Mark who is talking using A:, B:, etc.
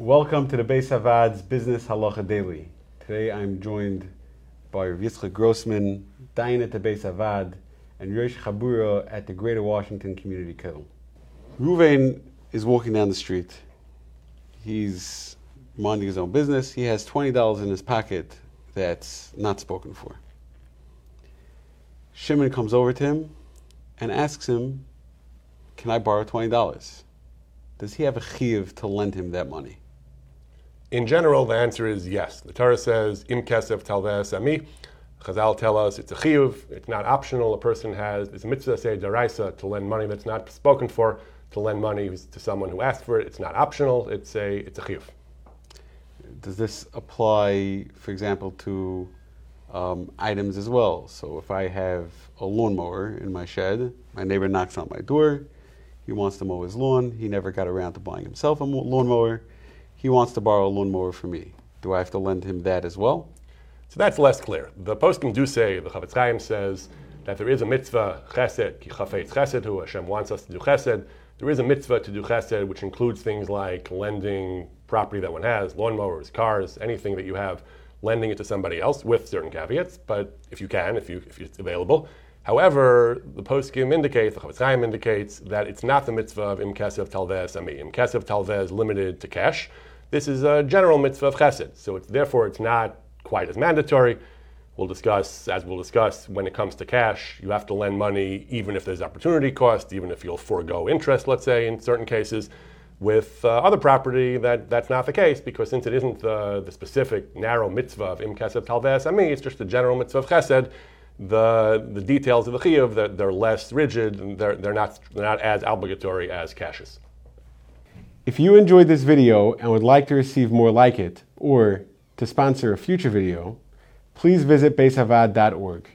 A: Welcome to the Beis HaVaad's Business Halacha Daily. Today I'm joined by Yitzchak Grossman, Dayan at the Beis Havad, and Rosh Chabura at the Greater Washington Community Kollel. Ruvain is walking down the street. He's minding his own business. He has $20 in his pocket that's not spoken for. Shimon comes over to him and asks him, Can I borrow $20? Does he have a chiyuv to lend him that money?
B: In general, the answer is yes. The Torah says, Im kesef talves ami. Chazal tell us it's a chiyuv, it's not optional. A person has, it's a mitzvah, say, daraisa, to lend money that's not spoken for, to lend money to someone who asked for it. It's not optional, it's a, it's a chiyuv.
A: Does this apply, for example, to um, items as well? So if I have a lawnmower in my shed, my neighbor knocks on my door, he wants to mow his lawn, he never got around to buying himself a lawnmower, he wants to borrow a lawnmower from me. Do I have to lend him that as well?
B: So that's less clear. The poskim do say, the Chafetz Chaim says, that there is a mitzvah, chesed, ki chafetz chesed, who Hashem wants us to do chesed. There is a mitzvah to do chesed, which includes things like lending property that one has, lawnmowers, cars, anything that you have, lending it to somebody else with certain caveats, but if you can, if, you, if it's available. However, the poskim indicates, the Chafetz Chaim indicates, that it's not the mitzvah of im kesef talves ami. Im kesef talves limited to cash. This is a general mitzvah of chesed, so it's, therefore it's not quite as mandatory. We'll discuss, as we'll discuss, when it comes to cash, you have to lend money even if there's opportunity cost, even if you'll forego interest, let's say, in certain cases. With uh, other property, that, that's not the case because since it isn't the, the specific narrow mitzvah of im kesef talves ami, it's just the general mitzvah of chesed. The, the details of the chiyuv, they're, they're less rigid, and they're, they're, not, they're not as obligatory as cashes.
A: If you enjoyed this video and would like to receive more like it, or to sponsor a future video, please visit beishavaad.org.